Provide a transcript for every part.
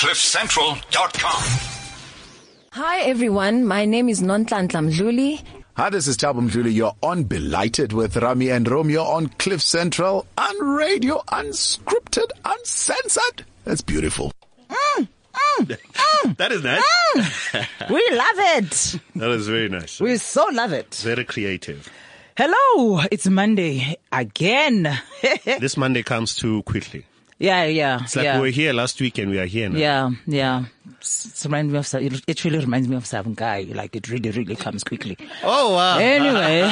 CliffCentral.com. Hi everyone, my name is Nonhlanhla Mdluli. Hi, this is Tabo Mdluli. You're on Belighted with Rami and Romeo on Cliff Central, on radio, unscripted, uncensored. That's beautiful. Mm, mm, mm. That is nice. We love it. That is very nice. We so love it. Very creative. Hello, it's Monday again. This Monday comes too quickly. Yeah, yeah, It's like yeah. we were here last week and we are here now. yeah, yeah. It's, me of it really reminds me of some guy. Like it really, really comes quickly. Oh wow. Anyway,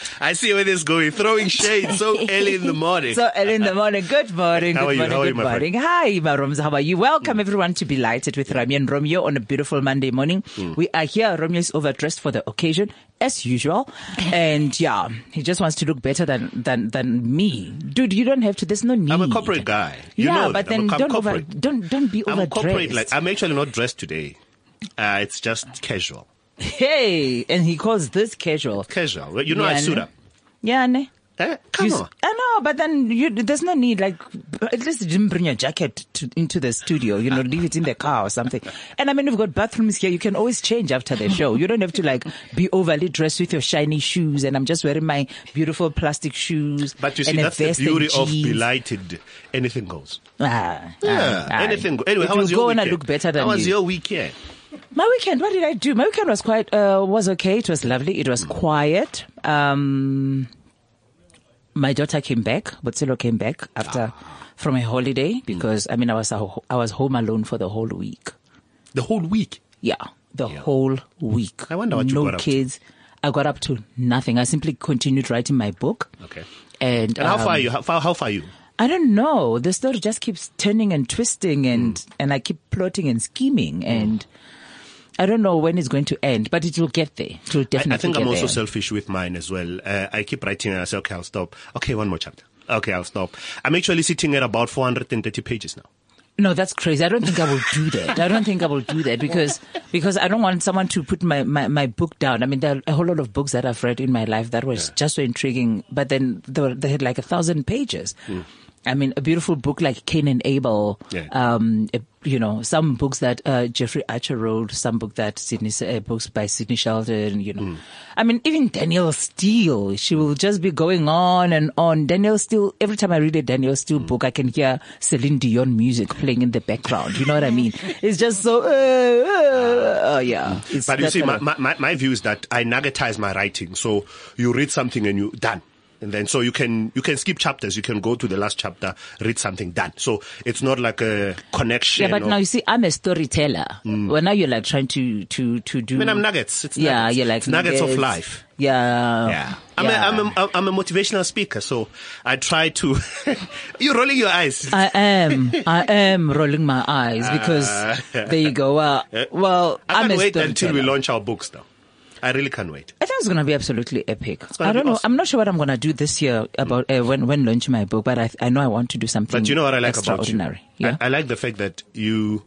I see where this is going. Throwing shade so early in the morning. so early in the morning. Good morning. How good are you? morning. How are you, good morning. Hi, Marums. How are you? Welcome everyone to Be Lighted with Rami and Romeo on a beautiful Monday morning. Hmm. We are here. Romeo is overdressed for the occasion as usual, and yeah, he just wants to look better than than than me, dude. You don't have to. There's no need. I'm a corporate guy. You yeah, but. I'm then I'm don't over, don't don't be I'm overdressed. corporate. Like I'm actually not dressed today. Uh, it's just casual. hey, and he calls this casual. Casual. You know I Yeah, suit up. Yeah, ne? Eh? Come You on. I know, but then you, there's no need. Like, at least you didn't bring your jacket to, into the studio. You know, leave it in the car or something. And I mean, we've got bathrooms here. You can always change after the show. You don't have to like be overly dressed with your shiny shoes. And I'm just wearing my beautiful plastic shoes. But you see, and that's the beauty of jeans. delighted. Anything goes. Ah, Yeah, ah, ah. anything. go- Anyway, how will was your go and I weekend? look better than How was you. your weekend? My weekend, what did I do? My weekend was quite, uh, was okay. It was lovely. It was quiet. Um, my daughter came back, Botsilo came back after, from a holiday because, I mean, I was, a- I was home alone for the whole week. The whole week. Yeah. The whole week. I wonder what you no got up to. kids. I got up to nothing. I simply continued writing my book. Okay. And, And how far um, are you? How far, how far are you? I don't know. The story just keeps turning and twisting and, Hmm. and I keep plotting and scheming and I don't know when it's going to end, but it will get there. It will I, definitely I think get I'm also there. selfish with mine as well. Uh, I keep writing and I say, okay, I'll stop. Okay, one more chapter. Okay, I'll stop. I'm actually sitting at about 430 pages now. No, that's crazy. I don't think I will do that. I don't think I will do that because because I don't want someone to put my, my, my book down. I mean, there are a whole lot of books that I've read in my life that was just so intriguing, but then they, were, they had like a thousand pages. I mean, a beautiful book like Kane and Abel. Yeah. Um, you know, some books that uh, Jeffrey Archer wrote, some book that Sidney, uh, books by Sidney Sheldon. You know, I mean, even Danielle Steel. She will just be going on and on. Danielle Steel. Every time I read a Danielle Steel book, I can hear Celine Dion music playing in the background. You know what I mean? It's just so. Uh, uh, oh yeah. It's But you see, my, my, my, my view is that I nuggetize my writing. So you read something and you done. And then so you can you can skip chapters. You can go to the last chapter, read something done. So it's not like a connection. yeah, but now you see, I'm a storyteller. Well, now you're like trying to to to do. I mean, I'm nuggets. It's yeah, nuggets. you're like It's nuggets of life. Yeah, Yeah. I'm, yeah. A, I'm, a, I'm a motivational speaker, so I try to. You're rolling your eyes. I am. I am rolling my eyes because there you go. Uh, well, I I'm can't a wait until we launch our books now. I really can't wait. I think it's gonna be absolutely epic. I don't know. awesome. I'm not sure what I'm gonna do this year about uh, when when launching my book, but I I know I want to do something. But you know what I like about you? extraordinary. Yeah. I, I like the fact that you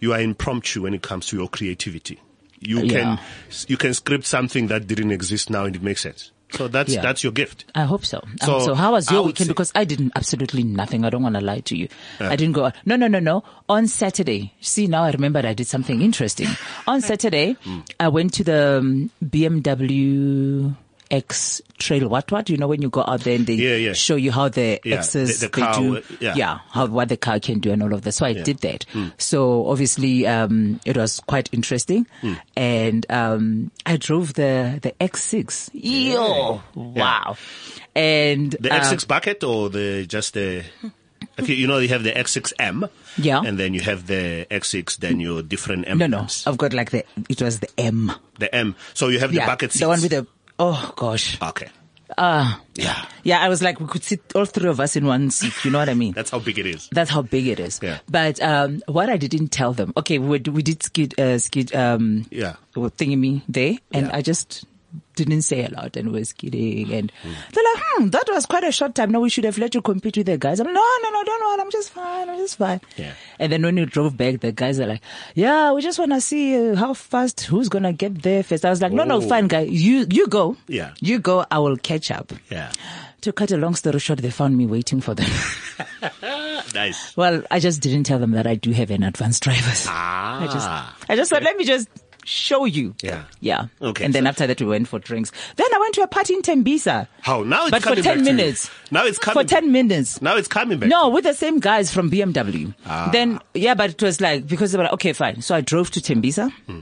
you are impromptu when it comes to your creativity. You Yeah. can you can script something that didn't exist now and it makes sense. So that's Yeah. that's your gift. I hope so. I So, hope so how was your weekend? say- Because I didn't absolutely nothing. I don't want to lie to you. I didn't go. Out. No, no, no, no. On Saturday, see now I remembered I did something interesting. On Saturday, Hmm. I went to the um, BMW X Trail. What what? You know when you go out there and they Yeah, yeah. show you how the Yeah, X's the- the they car do. will- yeah. how what the car can do and all of that. So I did that. So obviously, um, it was quite interesting, and um, I drove the the X6. Yo, wow! And The uh, X6 bucket or the just the okay, you know you have the X6M. Yeah. And then you have the X6, then your different M. no, no, I've got like the it was the M. The M. So you have the yeah, bucket seats. the one with the oh gosh, Okay. ah, Yeah. yeah. I was like, we could sit all three of us in one seat. You know what I mean? That's how big it is. That's how big it is. Yeah. But um, what I didn't tell them, okay, we, we did skid, uh, skid, um, Yeah. thingy me there, and Yeah. I just didn't say a lot and was kidding. And they're like, hmm, that was quite a short time. No, we should have let you compete with the guys. I'm like, no, no, no, don't worry. I'm just fine. I'm just fine. Yeah. And then when you drove back, the guys are like, yeah, we just want to see uh, how fast, who's going to get there first. I was like, no, no, Oh. fine, guy. You, you go. Yeah. You go. I will catch up. Yeah. To cut a long story short, they found me waiting for them. Nice. Well, I just didn't tell them that I do have an advanced driver's. Ah. I just, I just thought, let me just show you. Yeah. Yeah. Okay, And then so- after that, we went for drinks. Then I went to a party in Tembisa. How? Now it's But for 10 back to you. minutes. Now it's coming For 10 minutes. Now it's coming back. No, with the same guys from BMW. Ah. Then, yeah, but it was like, because they were like, okay, fine. So I drove to Tembisa Hmm.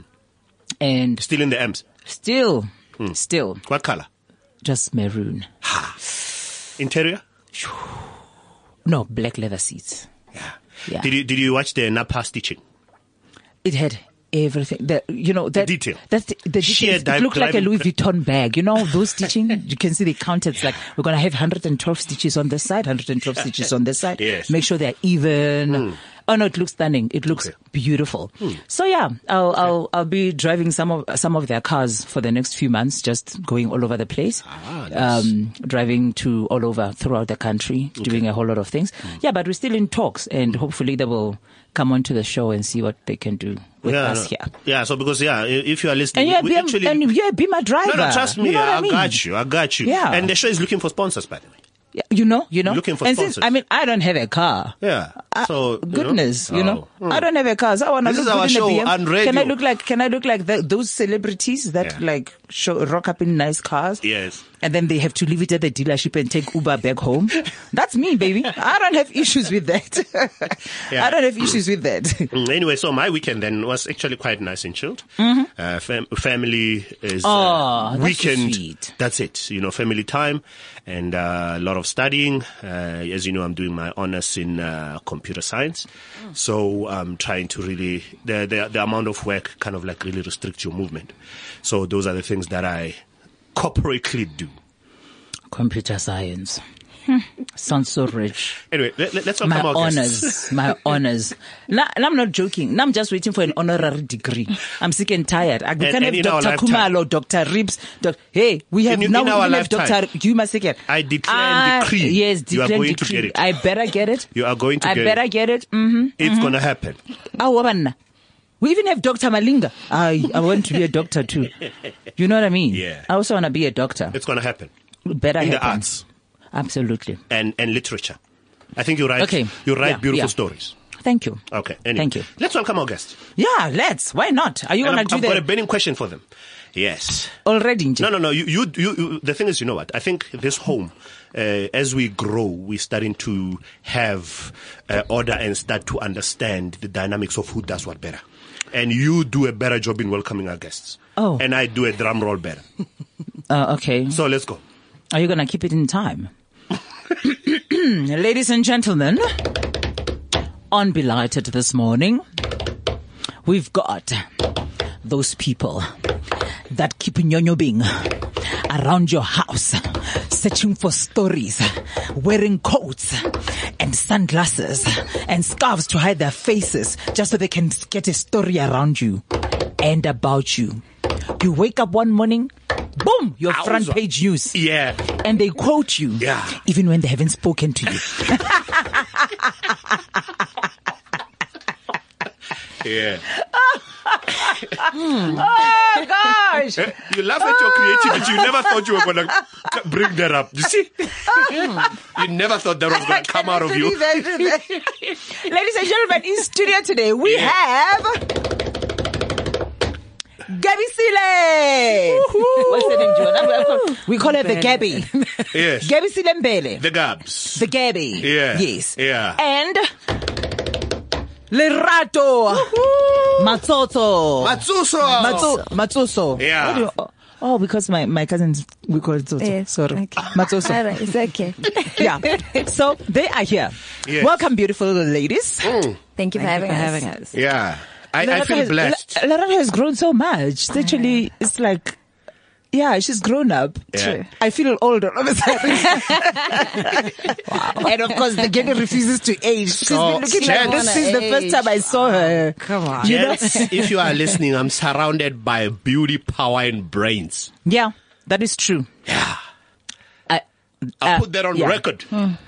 and Still in the M's. still, Hmm. still What color? just maroon. Ha. Interior? No, black leather seats. Yeah. Yeah. Did you did you watch the Napa stitching? It had everything. The, you know, that, detail. That's the, the Sheer details. It looked like a Louis Vuitton bag. You know, those stitching, you can see they counted. It's like, we're going to have 112 stitches on this side, 112 stitches on this side. Yes. Make sure they're even. Oh no, it looks stunning. It looks Okay. beautiful. Hmm. So yeah, I'll, I'll, I'll be driving some of, some of their cars for the next few months, just going all over the place. Ah, nice. Um, driving to all over throughout the country, doing a whole lot of things. Hmm. Yeah, but we're still in talks and hopefully they will come onto the show and see what they can do with yeah, us no. here. Yeah, so because yeah, if you are listening, And we be, actually and you're be my driver. no, no, trust me, You know I, I, mean? got you, I got you. Yeah. and the show is looking for sponsors, by the way. Yeah, You know, you know. Looking for and since, sponsors. I mean, I don't have a car. Yeah, I- so you know. goodness, you know, Oh. I don't have a car. So I want to This look is our show in a BM. radio. Can I look like? Can I look like the, those celebrities that Yeah. like show rock up in nice cars? Yes. And then they have to leave it at the dealership and take Uber back home. That's me, baby. I don't have issues with that. Yeah. I don't have issues with that. Mm, Anyway, so my weekend then was actually quite nice and chilled. Uh, fam- family is Mm-hmm. Oh, uh, weekend. sweet. That's it. You know, family time and uh, a lot of studying. Uh, as you know, I'm doing my honors in uh, computer science, Mm. so I'm trying to really the, the the amount of work kind of like really restricts your movement. So those are the things that I corporately do. Computer science. Sounds so rich. Anyway, let, us talk my about honors, my honors. Now, and I'm not joking. Now I'm just waiting for an honorary degree. I'm sick and tired. I, And- can and have Dr. Kumalo, Dr. Ribs. Doc, hey, we have In- now in we have lifetime. Dr. Yuma Seker. I declare and Ah, decree Yes, you are declare going to decree. get it. I better get it. You are going to get it. I get better it. get it. Mm-hmm. It's gonna happen. Wabanna. We even have Dr. Malinga. I, I want to be a doctor too. You know what I mean? Yeah. I also want to be a doctor. It's gonna happen better in the arts. Absolutely. and, and literature. I think you write Okay. you write Yeah, beautiful yeah. stories. Thank you. Okay. Anyway, Thank you. Let's welcome our guest. Yeah, let's. Why not? Are you going I've, to do that? I've got a burning question for them. Yes. already? No, no, no. You, you, you, you, the thing is, you know what? I think this home, uh, as we grow, we're starting to have uh, order and start to understand the dynamics of who does what better. And you do a better job in welcoming our guests. Oh. And I do a drum roll better. Uh, okay. So let's go. Are you going to keep it in time? Ladies and gentlemen, on Belighted this morning, we've got those people that keep nyonyobing around your house, searching for stories, wearing coats sunglasses and scarves to hide their faces just so they can get a story around you and about you. You wake up one morning, boom, your front page news Yeah. and they quote you, Yeah. even when they haven't spoken to you. Yeah. oh gosh! Eh, you laugh at your creativity. You never thought you were going to bring that up. You see? you never thought that was going to come out of you. Ladies and gentlemen, in studio today we Yeah. have Gabby Sile. What's the name, John? We call her the Gabby. Yes. Gabby Sile Mbele. The Gabs. The Gabby. Yeah. Yes. Yeah. And Lerato. Matsotso. Matsuso. Matso, Matsoso. Yeah. You- oh, oh, because my, my cousins, we call it Tsotso. Yes, Sorry. okay. Matsoso. All right, it's okay. yeah. So they are here. Yes. Welcome, beautiful ladies. Mm. Thank you for, having, us. Yeah. I, I feel has, blessed. Lerato has grown so much. It's actually, it's like, yeah, she's grown up. Yeah. I feel old all of a sudden. And of course, the girl refuses to age. She's So, been looking like this since the first time I saw her. Come on. You know? Yes, if you are listening, I'm surrounded by beauty, power, and brains. Yeah, that is true. Yeah. I, I'll uh, put that on yeah. record.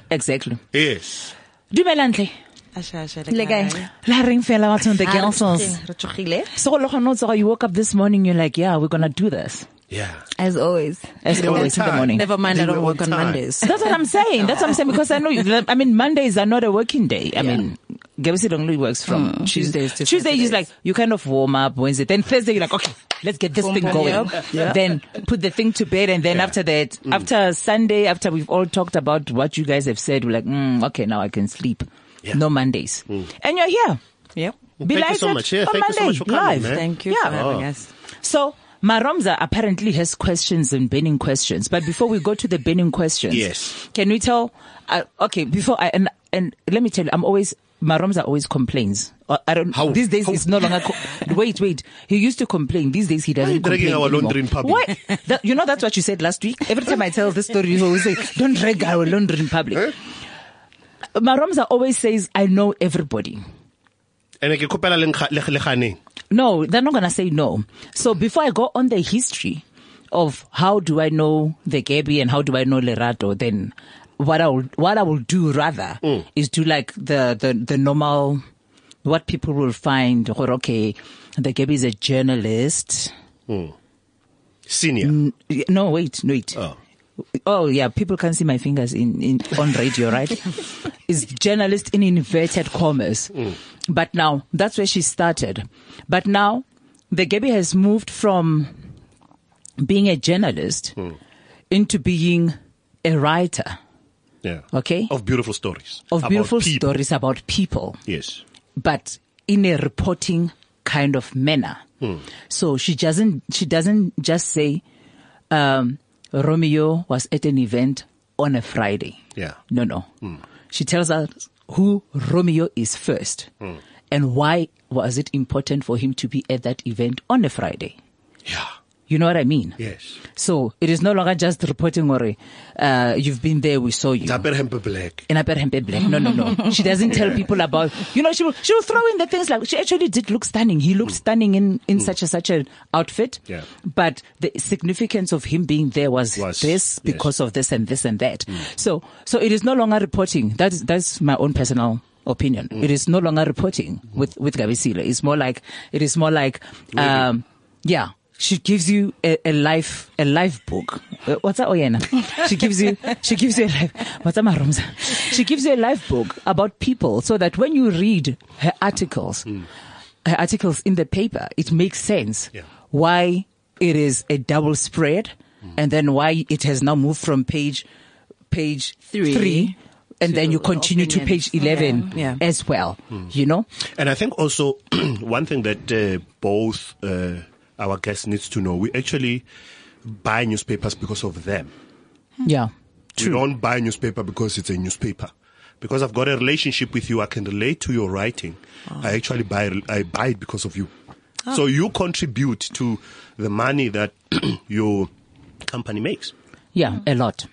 Exactly. Yes. Dumelantle. Le kae? La ring fela batho the girls. re tsogile. So lo you woke up this morning, you're like, yeah, we're gonna do this. Yeah. As always. As All the always in the morning. Never mind, I Do it don't work on time. Mondays. That's what I'm saying. That's what I'm saying because I know. You, I mean, Mondays are not a working day. I Yeah. mean, Gabisi only works from Mm, Tuesdays Tuesdays to Tuesday. You Saturdays. like you kind of warm up Wednesday, then Thursday you're like, okay, let's get this Boom, thing going. Yeah. Then put the thing to bed, and then after that, Mm. after Sunday, after we've all talked about what you guys have said, we're like, mm, okay, now I can sleep. Yeah. Mm. No Mondays, and you're here. Yep. Be Thank you so lighted much. Yeah, on thank you so much for coming, live. man. Thank you Yeah. for having us. So Maromza apparently has questions and burning questions. But before we go to the burning questions, Yes. can we tell? Uh, okay, before I and and let me tell you, I'm always Maromza always complains. Uh, I don't. How? These days How? it's no longer. Co- wait, wait. He used to complain. These days he doesn't Why are you dragging our laundry in public? Why? That, you know that's what you said last week. Every time I tell this story, you always say, "Don't drag our laundry in public." Maromza always says, "I know everybody." And ke kopela le nkga- le le ganeng. No, they're not going to say no. So before I go on the history of how do I know the Gabby and how do I know Lerato, then what I will, what I will do rather mm. is do like the, the, the normal, what people will find, or okay, the Gabby is a journalist. Mm. Senior. No, wait, no, wait. Oh. Oh yeah, people can see my fingers in, in on radio, right? is journalist in inverted commas. Hmm. But now that's where she started. But now the Gabby has moved from being a journalist hmm. into being a writer Yeah. Okay. Of beautiful stories. of beautiful stories about people Yes. but in a reporting kind of manner. Hmm. So she doesn't she doesn't just say um, Romeo was at an event on a Friday. Yeah. No, no. Hmm. She tells us who Romeo is first hmm. and why was it important for him to be at that event on a Friday. Yeah. You know what I mean? Yes. So it is no longer just reporting or uh, you've been there, we saw you. Taper hempe black. in Black. No, no, no. She doesn't tell people about, you know, she will, she will throw in the things like, she actually did look stunning. He looked stunning in, in such a, such an outfit. Yeah. But the significance of him being there was, Was, this yes. because of this and this and that. So, so it is no longer reporting. That is, that's my own personal opinion. It is no longer reporting with, with Gabisile. It's more like, it is more like, um, yeah. She gives you a, a life, a life book. Uh, what's that? Oh, yeah. She gives you, she gives you a life, what's that, Marumza? She gives you a life book about people so that when you read her articles, her articles in the paper, it makes sense Yeah. why it is a double spread and then why it has now moved from page, page Three and then you continue to page 11 Yeah. as well, you know? And I think also one thing that uh, both uh, our guests needs to know, we actually buy newspapers because of them. Yeah. True. We don't buy newspaper because it's a newspaper. Because I've got a relationship with you, I can relate to your writing. Ah. I actually buy I buy it because of you. Ah. So you contribute to the money that your company makes. Yeah, a lot.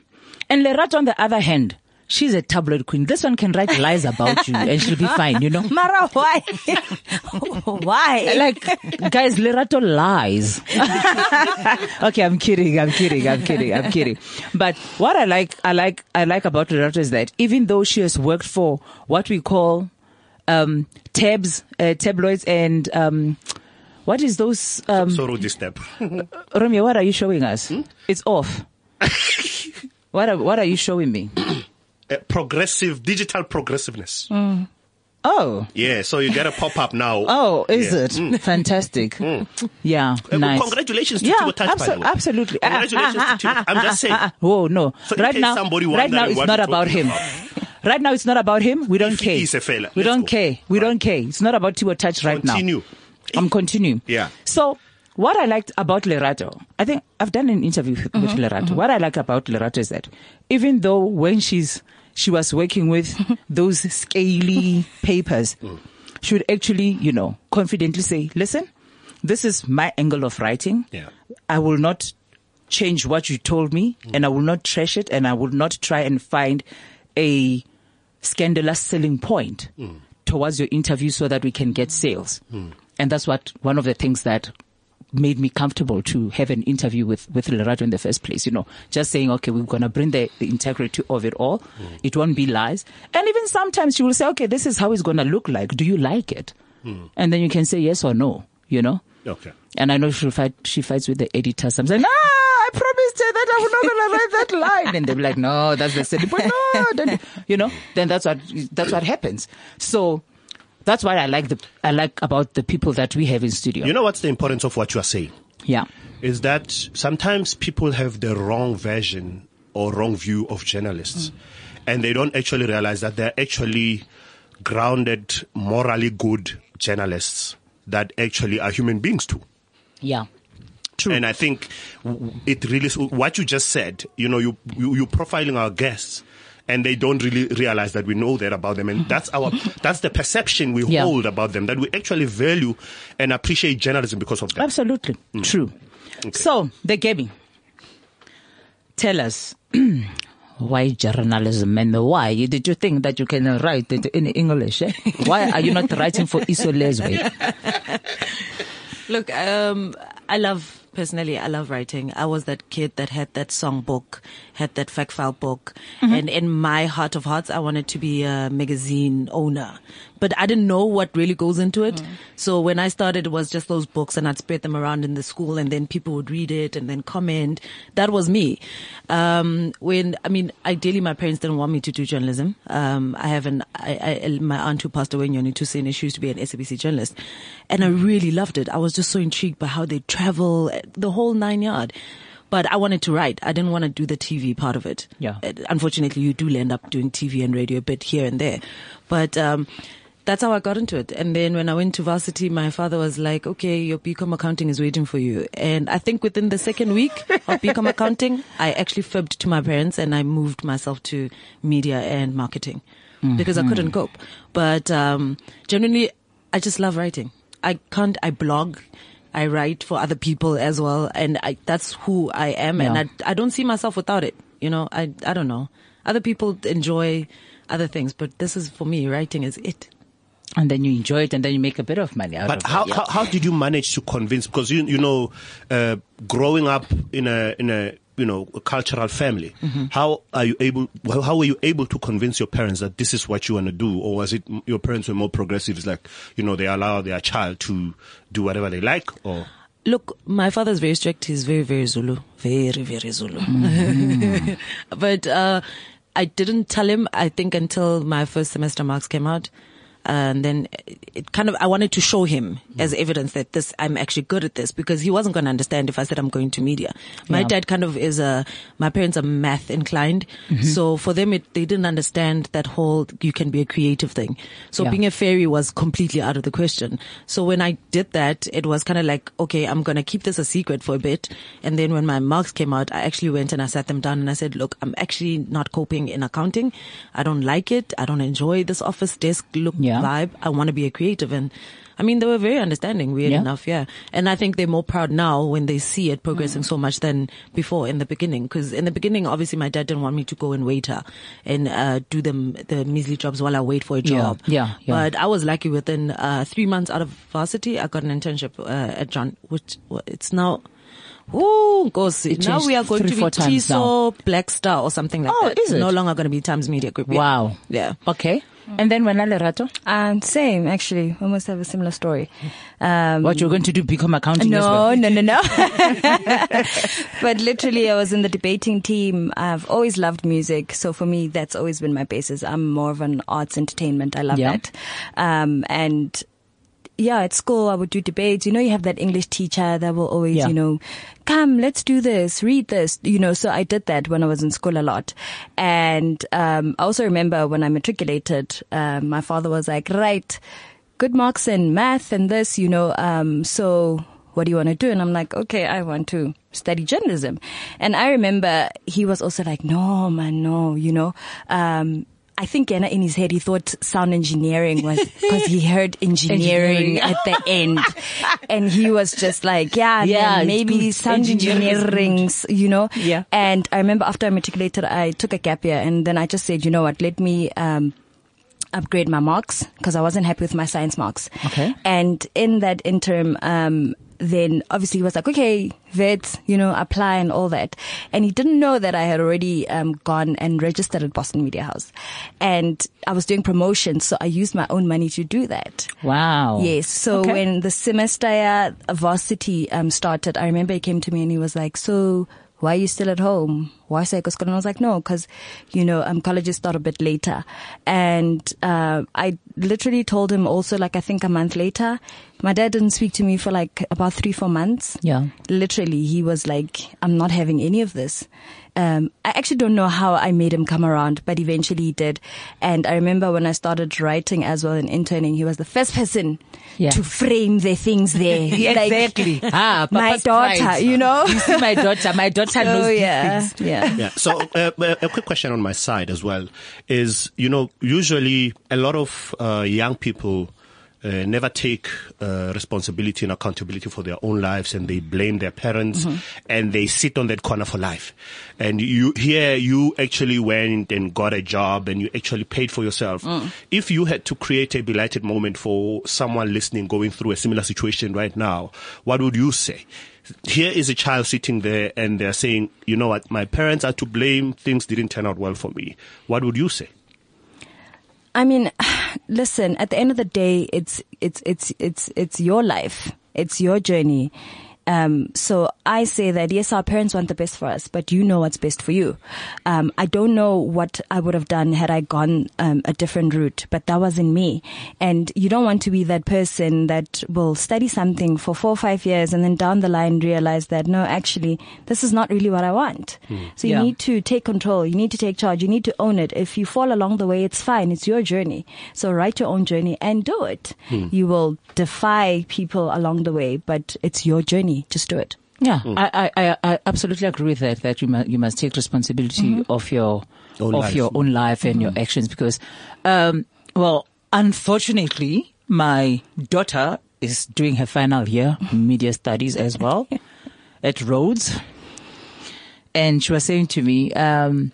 And Lerat, on the other hand, she's a tabloid queen. This one can write lies about you and she'll be fine, you know? Mara, why? why? Like, guys, Lerato lies. okay, I'm kidding, I'm kidding, I'm kidding, I'm kidding. But what I like, I like, I like about Lerato is that even though she has worked for what we call, um, tabs, uh, tabloids and, um, what is those, um, so Rudy step. Romeo, what are you showing us? It's off. what are, what are you showing me? Uh, progressive digital progressiveness. Mm. Oh. Yeah, so you get a pop up now. Oh, is Yeah. Mm. it? Fantastic. Mm. Yeah, Uh, nice. Congratulations to Yeah, Tbo Touch, by the abso- way. absolutely. Ah, congratulations ah, to ah, Tbo. I'm just saying. Whoa, no. So right now, somebody right now it's not about him. Right now it's not about him. We don't If care. is a fella, we let's don't go. care. We Right. don't care. It's not about Tbo Touch right Continue. now. I'm continuing. Yeah. So what I liked about Lerato, I think I've done an interview with, with Lerato. Mm-hmm. What I like about Lerato is that even though when she's she was working with those scaly papers, mm. she would actually, you know, confidently say, "Listen, this is my angle of writing. Yeah. I will not change what you told me, mm. and I will not trash it, and I will not try and find a scandalous selling point mm. towards your interview so that we can get sales. And that's what one of the things that made me comfortable to have an interview with, with Lerato in the first place. You know, just saying, okay, we're going to bring the, the integrity of it all. It won't be lies. And even sometimes she will say, okay, this is how it's going to look like. Do you like it? And then you can say yes or no, you know? Okay. And I know she'll fight, she fights with the editor. So I'm saying, ah, I promised her that I was not going to write that line. And they'll be like, no, that's the silly point. No, don't, you know, then that's what, that's what happens. So that's what I like the, I like about the people that we have in studio. You know what's the importance of what you are saying? yeah. is that sometimes people have the wrong version or wrong view of journalists. Mm. And they don't actually realize that they're actually grounded, morally good journalists that actually are human beings too. Yeah. True. And I think it really, what you just said, you know, you, you, you're profiling our guests. And they don't really realize that we know that about them, and that's our that's the perception we Yeah. hold about them. That we actually value and appreciate journalism because of that. Absolutely. True. So, the Gabby, tell us why journalism and why did you think that you can write it in English? eh? Why are you not writing for Isolezwe? Look, um, I love personally. I love writing. I was that kid that had that songbook, had that fact file book, mm-hmm. and in my heart of hearts, I wanted to be a magazine owner. But I didn't know what really goes into it. So when I started, it was just those books, and I'd spread them around in the school, and then people would read it and then comment. That was me. Um, when I mean, ideally, my parents didn't want me to do journalism. Um, I have an I, I, my aunt who passed away, Nyoni Tusini, she used to be an SABC journalist, and I really loved it. I was just so intrigued by how they travel, the whole nine yard. But I wanted to write. I didn't want to do the TV part of it. Yeah. Uh, Unfortunately, you do end up doing TV and radio a bit here and there, but. Um, that's how I got into it. And then when I went to varsity, my father was like, okay, your BCom accounting is waiting for you. And I think within the second week of BCom accounting, I actually fibbed to my parents and I moved myself to media and marketing because I couldn't cope. But, um, genuinely, I just love writing. I can't, I blog. I write for other people as well. And I, that's who I am. Yeah. And I, I don't see myself without it. You know, I, I don't know. Other people enjoy other things, but this is for me, writing is it. And then you enjoy it and then you make a bit of money out But of how, it. Yeah. how how did you manage to convince? Because you you know, uh, growing up in a in a you know a cultural family, Mm-hmm. how are you able? How, how were you able to convince your parents that this is what you want to do, or was it your parents were more progressive? It's like you know they allow their child to do whatever they like, or Look, my father's very strict. He's very, very Zulu. Very, very Zulu. but, uh, I didn't tell him, I think until my first semester marks came out. And then it kind of, I wanted to show him as mm. evidence that this, I'm actually good at this because he wasn't going to understand if I said I'm going to media. My Yeah. dad kind of is a, my parents are math inclined. Mm-hmm. So for them, it, they didn't understand that whole, you can be a creative thing. So Yeah. being a fairy was completely out of the question. So when I did that, it was kind of like, okay, I'm going to keep this a secret for a bit. And then when my marks came out, I actually went and I sat them down and I said, look, I'm actually not coping in accounting. I don't like it. I don't enjoy this office desk look Yeah. Vibe. I want to be a creative. And I mean, they were very understanding, weird Yeah. enough. Yeah. And I think they're more proud now when they see it progressing so much than before in the beginning. Cause in the beginning, obviously my dad didn't want me to go and waiter and, uh, do them, the measly jobs while I wait for a job. yeah, yeah. But I was lucky within, uh, three months out of varsity, I got an internship, uh, at John, which it's now, Oh, goes. Now we are going three, to be TISO, Black Star or something like that. Oh, that. is it? No longer going to be Times Media Group. Yeah. Wow. Yeah. Okay. And then when Lerato, Um, same actually. Almost have a similar story. Um, what you're going to do, become accounting as well? no, no, no, no. but literally, I was in the debating team. I've always loved music, so for me, that's always been my basis. I'm more of an arts entertainment. I love Yeah. that. Um, and yeah, at school I would do debates. You know, you have that English teacher that will always, Yeah. you know, come, let's do this, read this, you know, so I did that when I was in school a lot. And, um, I also remember when I matriculated, um, my father was like, right, good marks in math and this, you know, um, so what do you want to do? And I'm like, okay, I want to study journalism. And I remember he was also like, no, man, no, you know, um, I think Anna in his head he thought sound engineering was because he heard engineering, Engineering. at the end, and he was just like, yeah, Yeah, maybe sound engineering, you know. Yeah. And I remember after I matriculated, I took a gap year, and then I just said, you know what, let me um, upgrade my marks because I wasn't happy with my science marks. Okay. And in that interim, um, then obviously he was like, okay, vet, you know, apply and all that. And he didn't know that I had already um, gone and registered at Boston Media House. And I was doing promotion, so I used my own money to do that. Wow. Yes. So Okay. when the semester varsity um, started, I remember he came to me and he was like, "So why are you still at home? Why say And I was like, "No, because you know, um, colleges start a bit later." And uh, I literally told him also, like I think a month later, my dad didn't speak to me for like about three, four months. Yeah. Literally, he was like, "I'm not having any of this." Um, I actually don't know how I made him come around, but eventually he did. And I remember when I started writing as well and interning, he was the first person Yeah. to frame the things there. Yeah, Like, exactly. Ah, my daughter, pride. you know? You see my daughter. My daughter knows Oh these yeah, things. yeah. Yeah. So uh, uh, a quick question on my side as well is, you know, usually a lot of uh, young people uh, never take uh, responsibility and accountability for their own lives, and they blame their parents, and they sit on that corner for life. And you here, you actually went and got a job, and you actually paid for yourself. If you had to create a belated moment for someone listening going through a similar situation right now, what would you say? here is a child sitting there and they're saying, you know what, my parents are to blame, things didn't turn out well for me. What would you say? I mean, listen, at the end of the day, it's, it's, it's, it's, it's your life. It's your journey. Um, so I say that yes, our parents want the best for us, but you know what's best for you. Um, I don't know what I would have done had I gone um, a different route, but that wasn't me. And you don't want to be that person that will study something for four or five years and then down the line realize that no, actually, this is not really what I want. So you Yeah. need to take control. You need to take charge. You need to own it. If you fall along the way, it's fine. It's your journey. So write your own journey and do it. You will defy people along the way, but it's your journey. Just do it. Yeah, I, I, I, I absolutely agree with that. That you must you must take responsibility of your Own of life. your own life and your actions because, um, well, unfortunately, my daughter is doing her final year media studies as well at Rhodes, and she was saying to me, um,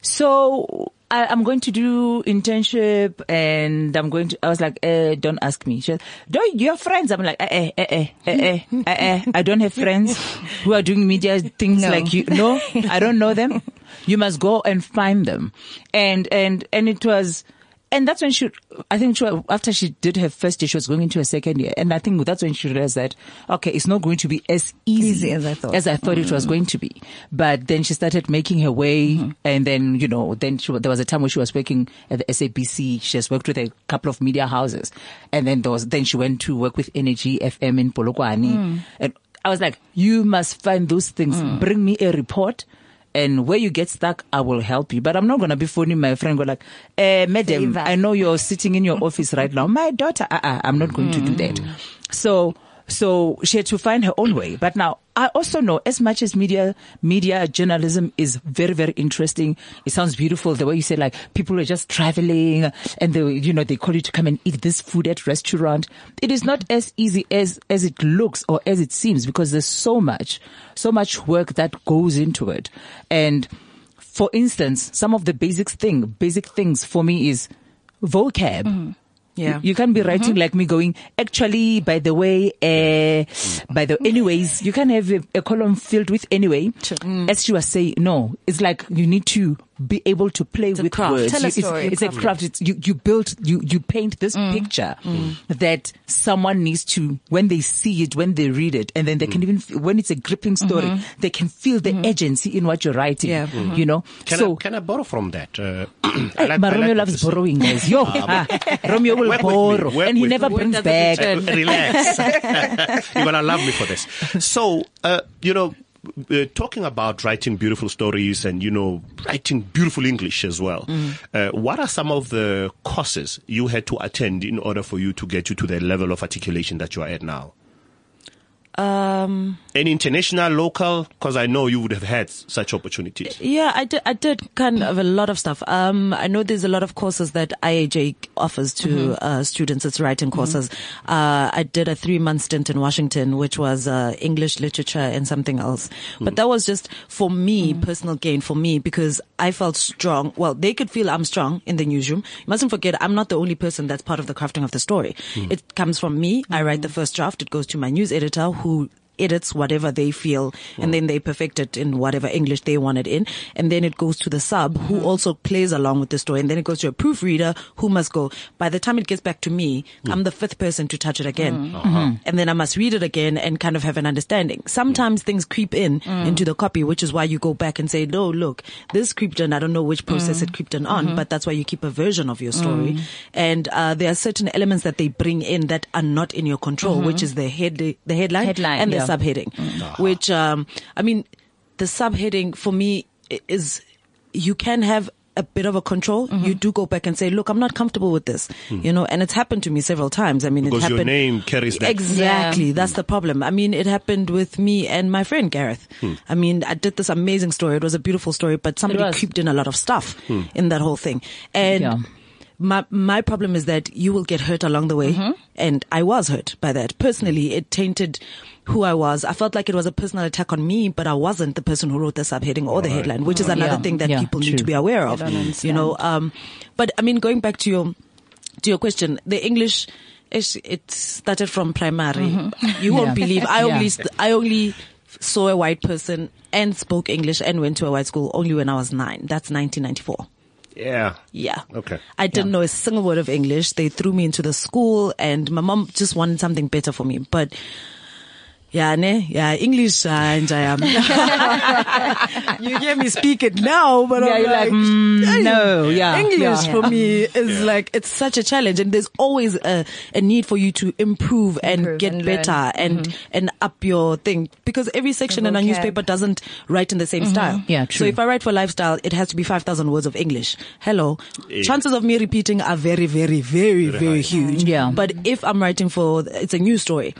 so I, am going to do internship and I'm going to, I was like, eh, don't ask me. She don't, you have friends? I'm like, eh eh eh, eh, eh, eh, eh, eh, eh, I don't have friends who are doing media things no. like you. No, I don't know them. You must go and find them. And, and, and it was, and that's when she, I think she, after she did her first year, she was going into her second year. And I think that's when she realized that, okay, it's not going to be as easy, Easy as I thought. As I thought it was going to be. But then she started making her way. Mm-hmm. And then, you know, then she, there was a time where she was working at the SABC. She has worked with a couple of media houses. And then there was, then she went to work with Energy FM in Polokwane. Mm. And I was like, you must find those things. Mm. Bring me a report. And where you get stuck, I will help you. But I'm not going to be phoning my friend, go like, eh, madam, Favor. I know you're sitting in your office right now. My daughter, uh-uh, I'm not going to do that. So, so she had to find her own way. But now I also know as much as media, media journalism is very, very interesting. It sounds beautiful. The way you say like people are just traveling and they, you know, they call you to come and eat this food at restaurant. It is not as easy as, as it looks or as it seems because there's so much, so much work that goes into it. And for instance, some of the basic thing, basic things for me is vocab. Mm-hmm. Yeah. You, you can't be writing mm-hmm. like me going, actually, by the way, uh, by the, anyways, you can have a, a column filled with anyway. Mm. As she was saying, no, it's like you need to be able to play a with craft. words. Tell a You- it's- story. It's, a craft. It's, you, you build, you, you paint this picture that someone needs to, when they see it, when they read it, and then they can even, when it's a gripping story, they can feel the agency in what you're writing. Yeah. You know? Can, so, I, can I borrow from that? Uh, I Hey, like- but I like Romeo loves borrowing, guys. Yo, ah, Romeo will Work with me, borrow, work and he never me. brings back. Uh, relax. You're gonna love me for this. So, uh, you know, uh, talking about writing beautiful stories and you know writing beautiful English as well. Uh, what are some of the courses you had to attend in order for you to get you to the level of articulation that you are at now? Um, Any international, local? Because I know you would have had such opportunities. Yeah, I did. I did kind of a lot of stuff. Um, I know there's a lot of courses that IAJ offers to Mm-hmm. uh, students. It's writing courses. Uh, I did a three month stint in Washington, which was uh, English literature and something else. But that was just for me, Mm-hmm. personal gain for me, because I felt strong. Well, they could feel I'm strong in the newsroom. You mustn't forget, I'm not the only person that's part of the crafting of the story. It comes from me. I write the first draft. It goes to my news editor who edits whatever they feel and hmm. then they perfect it in whatever English they want it in. And then it goes to the sub who hmm. also plays along with the story. And then it goes to a proofreader who must go. By the time it gets back to me, hmm. I'm the fifth person to touch it again. Uh-huh. And then I must read it again and kind of have an understanding. Sometimes things creep in into the copy, which is why you go back and say, no, look, this creeped in. I don't know which process it creeped in on, but that's why you keep a version of your story. And, uh, there are certain elements that they bring in that are not in your control, which is the head, the headline, Headline, and the yeah. subheading, mm. which, um, I mean, the subheading for me is you can have a bit of a control. Mm-hmm. You do go back and say, look, I'm not comfortable with this, hmm. you know, and it's happened to me several times. I mean, Because it your happened. name carries that. Exactly. That's the problem. I mean, it happened with me and my friend Gareth. Hmm. I mean, I did this amazing story. It was a beautiful story, but somebody creeped in a lot of stuff hmm. in that whole thing. And Yeah. my my problem is that you will get hurt along the way, mm-hmm. and I was hurt by that personally. It tainted who I was. I felt like it was a personal attack on me, but I wasn't the person who wrote the subheading or the headline, which is another Yeah. thing that Yeah, people need to be aware of. You know, um, but I mean, going back to your to your question, the English. It's, it started from primary. You won't Yeah. believe. I Yeah. only, st- I only saw a white person and spoke English and went to a white school only when I was nine. That's 1994. Yeah. Yeah. Okay. I didn't know a single word of English. They threw me into the school and my mom just wanted something better for me. But yeah, ne? Yeah, English, uh, and I am. you hear me speak it now, but Yeah, I'm you're like, mm, "Hey, no, yeah, English yeah. for me is like, it's such a challenge and there's always a, a need for you to improve, and Improve get and learn. Mm-hmm. better and, and up your thing because every section in a newspaper doesn't write in the same style. Yeah, true. So if I write for lifestyle, it has to be 5,000 words of English. Hello. Chances of me repeating are very, very, very, very, huge. Yeah. But if I'm writing for, it's a news story,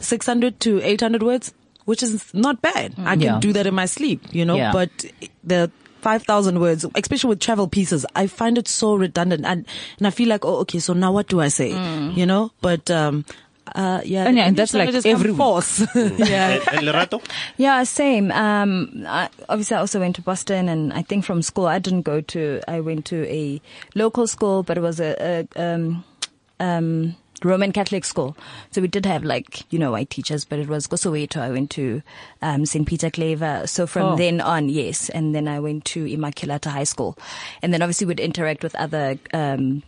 600 to 800 words, which is not bad. I can Yeah. do that in my sleep, you know, Yeah. but the 5,000 words, especially with travel pieces, I find it so redundant and, and I feel like, oh, okay, so now what do I say? You know, but, um, uh, yeah. And yeah, and that's like every come force. yeah. And, and Lerato? Yeah, same. Um, I, obviously, I also went to Boston, and I think from school, I didn't go to. I went to a local school, but it was a, a um, um, Roman Catholic school. So we did have like you know white teachers, but it was Kosoweto. I went to um, St Peter Claver. So from Oh. then on, yes, and then I went to Immaculata High School, and then obviously we'd interact with other. Um,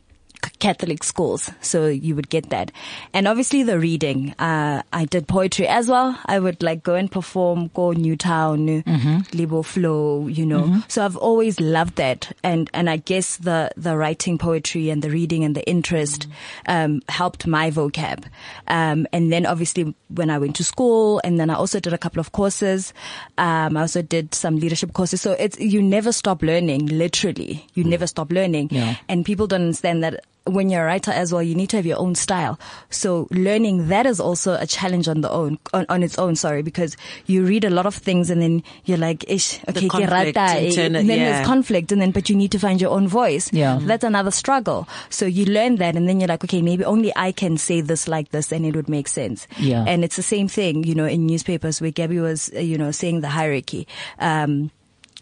Catholic schools, so you would get that, and obviously the reading. Uh, I did poetry as well. I would like go and perform, go Newtown, Libo Flow, you know. So I've always loved that, and and I guess the the writing poetry and the reading and the interest um, helped my vocab. Um, and then obviously when I went to school, and then I also did a couple of courses. Um, I also did some leadership courses. So it's you never stop learning. Literally, you never stop learning. Yeah. And people don't understand that when you're a writer as well, you need to have your own style. So learning that is also a challenge on the own, on, on its own, sorry, because you read a lot of things and then you're like, ish, okay, ke conflict rata, eh." internal- and then yeah. there's conflict and then, but you need to find your own voice. Yeah. That's another struggle. So you learn that and then you're like, okay, maybe only I can say this like this and it would make sense. Yeah. And it's the same thing, you know, in newspapers where Gabby was, uh, you know, saying the hierarchy. Um,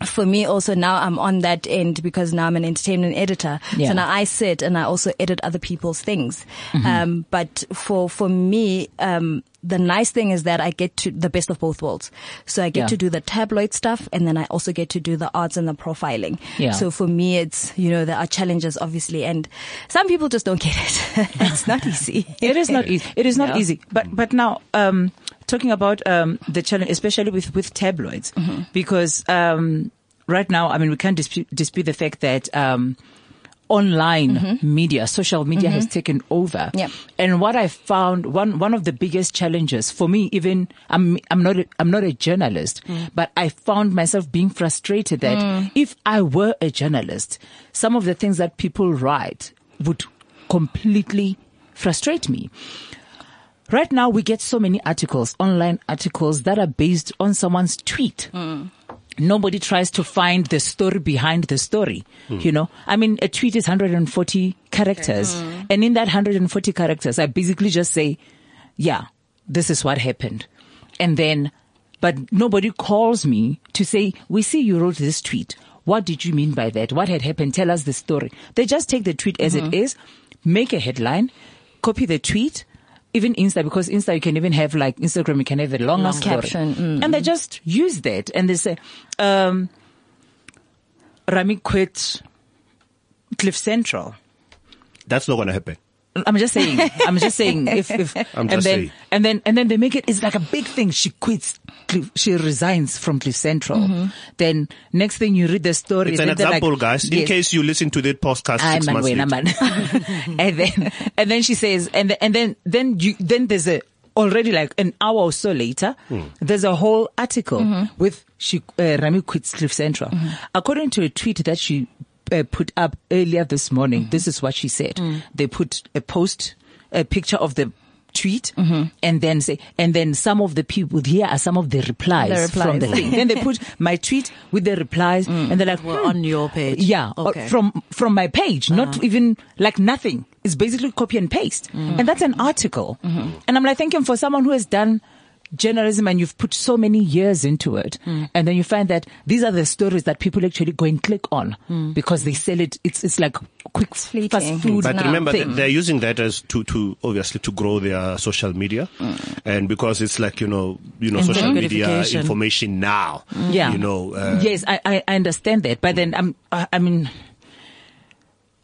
for me also now I'm on that end because now I'm an entertainment editor. Yeah. So now I sit and I also edit other people's things. Mm-hmm. Um, but for, for me, um, the nice thing is that I get to the best of both worlds. So I get Yeah. to do the tabloid stuff and then I also get to do the arts and the profiling. Yeah. So for me, it's, you know, there are challenges obviously and some people just don't get it. it's not easy. it is not easy. It is not Yeah. easy. But but now um, talking about um, the challenge, especially with with tabloids, Mm-hmm. because um, right now, I mean, we can't dispute, dispute the fact that. Um, Online media, social media has taken over. Mm-hmm. Yep. And what I found, one, one of the biggest challenges for me, even, I'm, I'm not, a, I'm not a journalist, Mm. but I found myself being frustrated that if I were a journalist, some of the things that people write would completely frustrate me. Right now we get so many articles, online articles that are based on someone's tweet. Nobody tries to find the story behind the story. Hmm. You know, I mean, a tweet is 140 characters hmm. and in that 140 characters, I basically just say, yeah, this is what happened. And then, but nobody calls me to say, we see you wrote this tweet. What did you mean by that? What had happened? Tell us the story. They just take the tweet as it mm-hmm. is, make a headline, copy the tweet, even Insta, because Insta you can even have like Instagram, you can have a longer Long story. caption, mm. And they just use that and they say, um, Rami quit Cliff Central. That's not going to happen. I'm just saying. I'm just saying. If, if I'm and then saying. and then and then they make it. It's like a big thing. She quits. She resigns from Cliff Central. Mm-hmm. Then next thing you read the story. It's an example, like, guys. In Yes. case you listen to that podcast ah, six man, months wait, later. man. and then and then she says, and and then then you then there's a already like an hour or so later, hmm. there's a whole article mm-hmm. with she uh, Rami quits Cliff Central. Mm-hmm. According to a tweet that she uh, put up earlier this morning, this is what she said. They put a post, a picture of the tweet and then say and then some of the people here are some of the replies, The from the thing then they put my tweet with the replies and they're like Well, hmm, on your page. yeah, uh, Okay. from from my page, not even like nothing. It's basically copy and paste, and that's an article. And I'm like thinking for someone who has done journalism and you've put so many years into it, hmm. and then you find that these are the stories that people actually go and click on hmm. because they sell it. It's it's like quick fleeting. fast food. But now. remember, thing. they're using that as to, to obviously to grow their social media, hmm. and because it's like you know, you know, And social media information now. Yeah. you know, uh, yes, I, I I understand that, but then I'm I, I mean.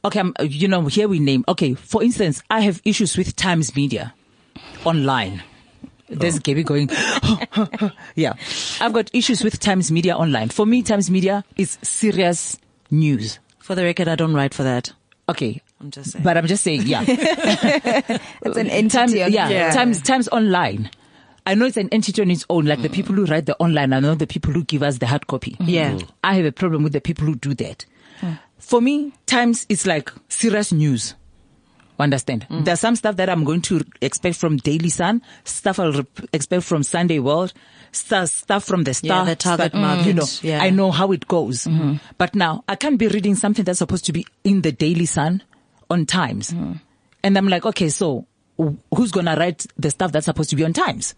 Okay, I'm, you know, here we name. Okay, for instance, I have issues with Times Media online. There's oh. Gabby going, yeah. I've got issues with Times Media online. For me, Times Media is serious news. For the record, I don't write for that. Okay. I'm just saying. But I'm just saying, yeah. It's an Times, entity. on- yeah, Times, Times Online. I know it's an entity on its own, like the mm. people who write the online, I know the people who give us the hard copy. Mm-hmm. Yeah. I have a problem with the people who do that. Mm. For me, Times is like serious news. Understand? Mm. There's some stuff that I'm going to expect from Daily Sun, stuff I'll rep- expect from Sunday World, stuff, stuff from the Yeah, Star. the target stuff- market, You know, yeah. I know how it goes. Mm-hmm. But now I can't be reading something that's supposed to be in the Daily Sun on Times. Mm-hmm. And I'm like, okay, so who's going to write the stuff that's supposed to be on Times?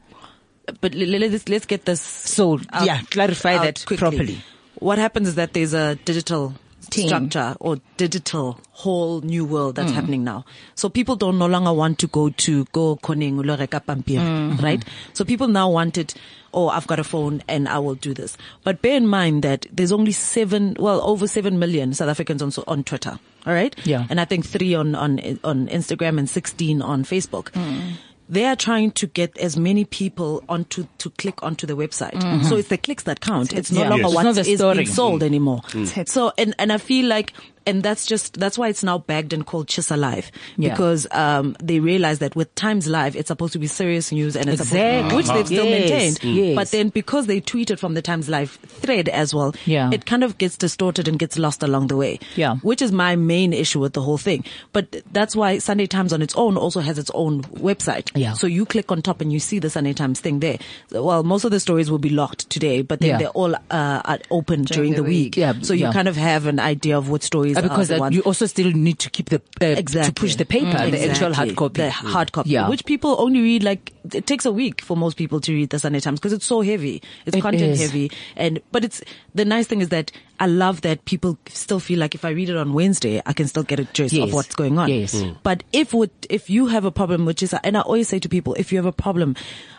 But let's let's get this. So out- yeah, clarify that quickly. properly. What happens is that there's a digital Team. structure or digital whole new world that's mm. happening now. So people don't no longer want to go to go koning ulo reka pampiri, mm-hmm. right? So people now want it. Oh, I've got a phone and I will do this. But bear in mind that there's only seven, well, over seven million South Africans on on Twitter. All right. Yeah. And I think three on on on Instagram and sixteen on Facebook. Mm. They are trying to get as many people onto to click onto the website. Mm-hmm. So it's the clicks that count. It's no Yeah. longer Yes. what It's not is being sold mm. anymore. it. So and and I feel like and that's just that's why it's now bagged and called TshisaLIVE Yeah. because um they realize that with Times Live it's supposed to be serious news and it's Exactly. supposed, which they've still Yes. maintained. Mm. Yes. But then because they tweeted from the Times Live thread as well, Yeah. it kind of gets distorted and gets lost along the way. Yeah. Which is my main issue with the whole thing. But that's why Sunday Times on its own also has its own website. Yeah. So you click on top and you see the Sunday Times thing there. Well, most of the stories will be locked today, but then Yeah. they're all uh, open during, the the week. week. Yeah, So you yeah. kind of have an idea of what stories Uh, because are the ones. you also still need to keep the uh, Exactly. to push the paper, the actual hard copy. The hard copy. Yeah. Which people only read like, it takes a week for most people to read the Sunday Times because it's so heavy. It's It content is. heavy. And, but it's, the nice thing is that I love that people still feel like if I read it on Wednesday, I can still get a gist Yes. of what's going on. Yes. Mm. But if would, if you have a problem, which is, and I always say to people, if you have a problem,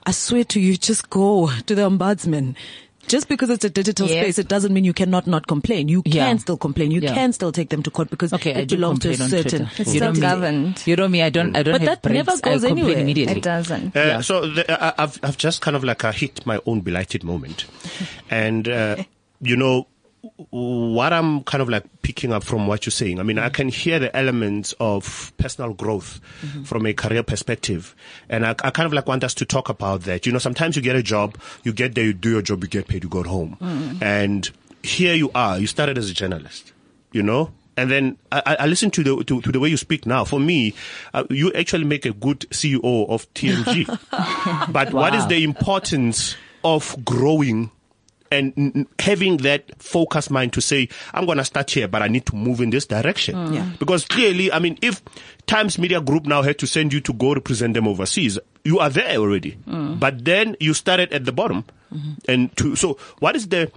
I swear to you, just go to the ombudsman. Just because it's a digital Yep. space, it doesn't mean you cannot not complain. You Yeah. can still complain. You Yeah. can still take them to court because Okay, it do belongs to a certain. It's You know still me. governed. You know me. I don't. I don't But have that brains. never goes anywhere. immediately. It doesn't. Uh, Yeah. So the, I, I've I've just kind of like uh, hit my own belighted moment, and uh, you know what I'm kind of like picking up from what you're saying. I mean, I can hear the elements of personal growth from a career perspective, and I, I kind of like want us to talk about that. You know, sometimes you get a job, you get there, you do your job, you get paid, you go home, and here you are. You started as a journalist. You know, And then I, I- listen to the to, to the way you speak now. For me, uh, you actually make a good CEO of TMG. but what is the importance of growing and n- n- having that focused mind to say, I'm going to start here, but I need to move in this direction. Mm. Yeah. Because clearly, I mean, if Times Media Group now had to send you to go represent them overseas, you are there already. Mm. But then you started at the bottom. Mm-hmm. And to, so what is the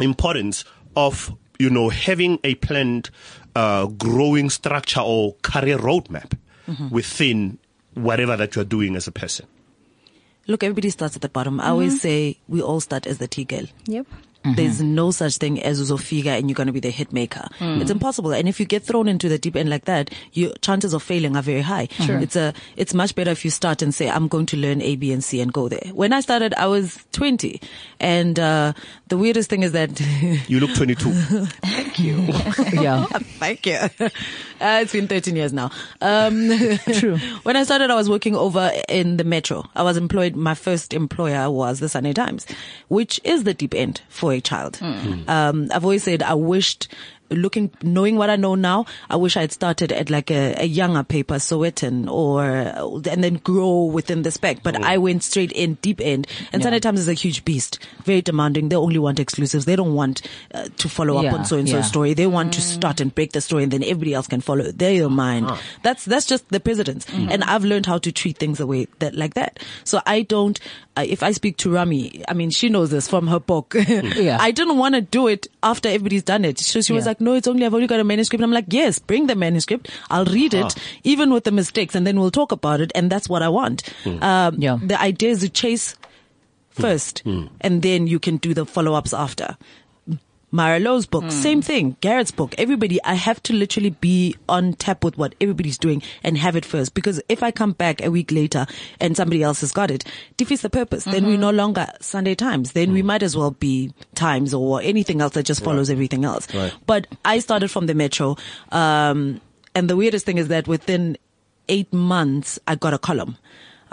importance of, you know, having a planned, uh, growing structure or career roadmap mm-hmm. within whatever that you're doing as a person? Look, everybody starts at the bottom. I always mm-hmm. say we all start as the tea girl. Yep. There's no such thing as Uzofika and you're going to be the hit maker. It's impossible. And if you get thrown into the deep end like that, your chances of failing are very high. It's a, it's much better if you start and say, I'm going to learn A, B, and C and go there. When I started, I was 20. And, uh, the weirdest thing is that You look 22. Thank you. yeah. Thank you. Uh, it's been 13 years now. Um, True. When I started, I was working over in the metro. I was employed. My first employer was the Sunday Times, which is the deep end for a child. Um, I've always said I wished looking, knowing what I know now, I wish I had started at like a, a younger paper, Sowetan, or, and then grow within the spec. But I went straight in deep end. And Sunday Times is a huge beast, very demanding. They only want exclusives. They don't want uh, to follow up on so and so story. They want to start and break the story and then everybody else can follow. They're your mind. That's, that's just the precedence. And I've learned how to treat things away that, like that. So I don't, uh, if I speak to Rami, I mean, she knows this from her book. Yeah. I didn't want to do it after everybody's done it. So she was Yeah. Like, no, it's only, I've only got a manuscript. I'm like, yes, bring the manuscript. I'll read it, ah. even with the mistakes, and then we'll talk about it. And that's what I want. Hmm. Um, Yeah. The idea is to chase first, hmm. and then you can do the follow ups after. Mara Lowe's book, same thing. Garrett's book, everybody, I have to literally be on tap with what everybody's doing and have it first. Because if I come back a week later and somebody else has got it, defeats the purpose. Then we're no longer Sunday Times. Then we might as well be Times or anything else that just follows everything else. Right. But I started from the Metro. Um, and the weirdest thing is that within eight months, I got a column.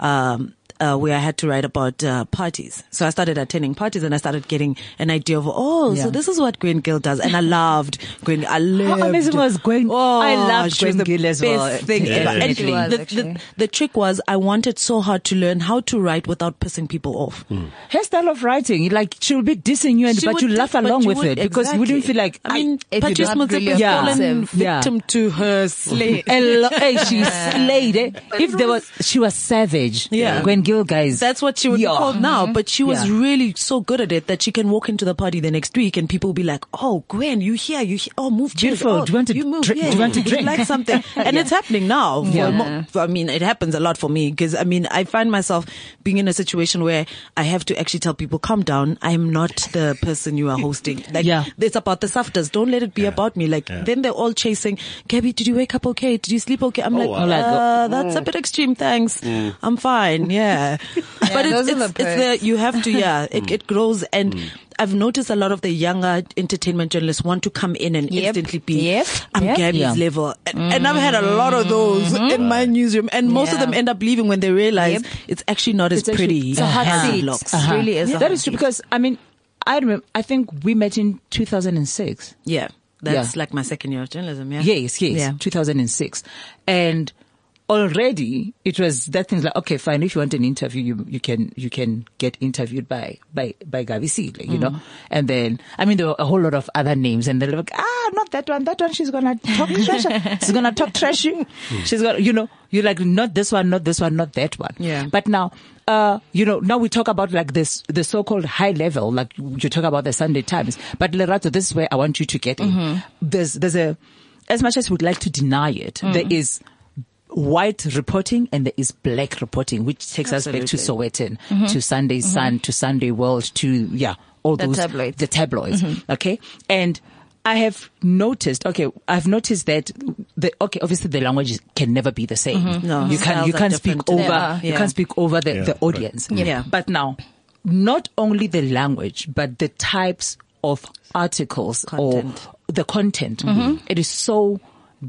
Um, uh, where I had to write about uh, parties. So I started attending parties and I started getting an idea of, oh, so this is what Gwen Gill does. And I loved Gwen. I loved. amazing was Gwen- Oh, I loved Gwen the Gill as best well. Thing Yeah, ever. And was, the, actually. the, the trick was I wanted so hard to learn how to write without pissing people off. Her style of writing, like she'll be dissing you, and She but would you laugh along you with would- it because you wouldn't feel like I mean, if you're Patrice not Motsepe really has Yeah. fallen offensive. Yeah. victim to her slave. Lo- hey, she slayed it. If there was, she was savage. Yeah. Gwen Gill, guys. That's what she would Yeah. be called now, but she was Yeah. really so good at it that she can walk into the party the next week and people will be like, "Oh, Gwen, you here? You here? Oh, move. Beautiful. Oh, Do you want to you move? drink- Yeah. do you want to Would drink?" like something?" And it's happening now. Yeah. mo- I mean, it happens a lot for me because I mean, I find myself being in a situation where I have to actually tell people, "Calm down. I am not the person you are hosting. Like, Yeah. it's about the softers. Don't let it be about me. Like, then they're all chasing. Gabby, did you wake up okay? Did you sleep okay? I'm like, wow. Uh, that's a bit extreme. Thanks. I'm fine. Yeah. But it's, it's, the it's the, you have to, yeah, it, it grows. And mm. I've noticed a lot of the younger entertainment journalists want to come in and Yep. instantly be, Yep. I'm Yep. Gabby's Yeah. level. And, and mm-hmm. I've had a lot of those mm-hmm. in my newsroom. And most of them end up leaving when they realize Yep. it's actually not as It's actually- pretty It's a hot as it seat. looks. It really is. a That hot is true seat. because I mean, I remember. I think we met in 2006. Yeah. That's Yeah. like my second year of journalism. Yeah. Yes, yes, Yeah. 2006. And already it was that thing's like, okay, fine. If you want an interview, you, you can, you can get interviewed by, by, by Gavi Seeley, you know? And then, I mean, there were a whole lot of other names and they're like, ah, not that one. That one, she's gonna talk trash. She's gonna talk trashy. She's gonna, you know, you're like, not this one, not this one, not that one. Yeah. But now, uh, you know, now we talk about like this, the so-called high level, like you talk about the Sunday Times. But Lerato, this is where I want you to get in. There's, there's a, as much as we'd like to deny it, there is white reporting and there is black reporting, which takes us back to Sowetan, mm-hmm. to Sunday mm-hmm. Sun, to Sunday World, to, yeah, all The those, tabloids. the tabloids. Mm-hmm. Okay. And I have noticed, okay, I've noticed that the, okay, obviously the language can never be the same. No, you can, you can't speak different. over, They are, you can't speak over the, Yeah, the right. audience. Yeah. But now, not only the language, but the types of articles Content. or the content. It is so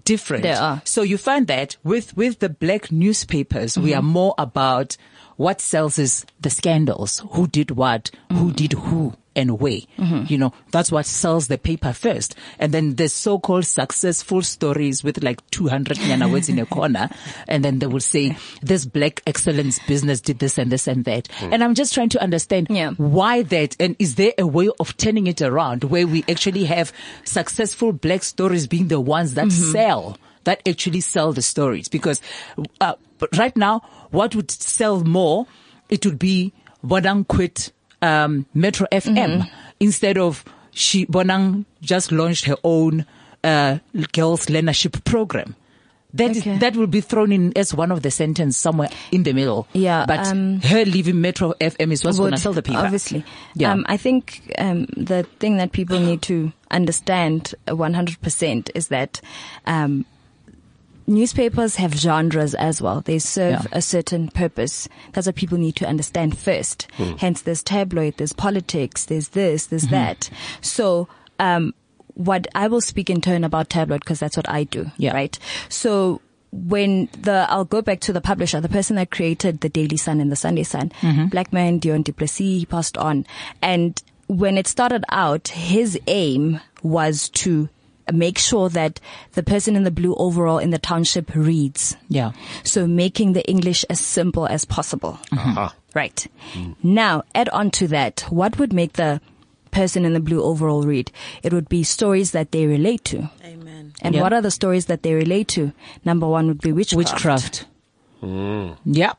different. They are. So you find that with, with the black newspapers, we are mm-hmm. more about what sells is the scandals, who did what, who mm-hmm. did who, and where. Mm-hmm. You know, that's what sells the paper first. And then the so-called successful stories with like 200 nyana words in a corner. And then they will say, this black excellence business did this and this and that. Mm. And I'm just trying to understand Yeah. why that and is there a way of turning it around where we actually have successful black stories being the ones that mm-hmm. sell that actually sell the stories because uh, right now what would sell more it would be Bonang quit um, Metro FM instead of she Bonang just launched her own uh, girls learnership program that is- Okay. that will be thrown in as one of the sentence somewhere in the middle Yeah, but um, her leaving Metro FM is what's going to sell the paper Obviously. Yeah. Um, I think um, the thing that people need to understand 100% is that um, newspapers have genres as well. They serve Yeah. a certain purpose. That's what people need to understand first. Hmm. Hence, there's tabloid, there's politics, there's this, there's Mm-hmm. that. So, um, what I will speak in turn about tabloid because that's what I do. Yeah. Right. So when the, I'll go back to the publisher, the person that created the Daily Sun and the Sunday Sun, black man, Deon du Plessis, he passed on. And when it started out, his aim was to make sure that the person in the blue overall in the township reads. yeah So making the English as simple as possible. Aha. Right. Now, add on to that, what would make the person in the blue overall read? It would be stories that they relate to. Amen. And Yeah. what are the stories that they relate to? Number one would be witchcraft. witchcraft. Mm. Yeah.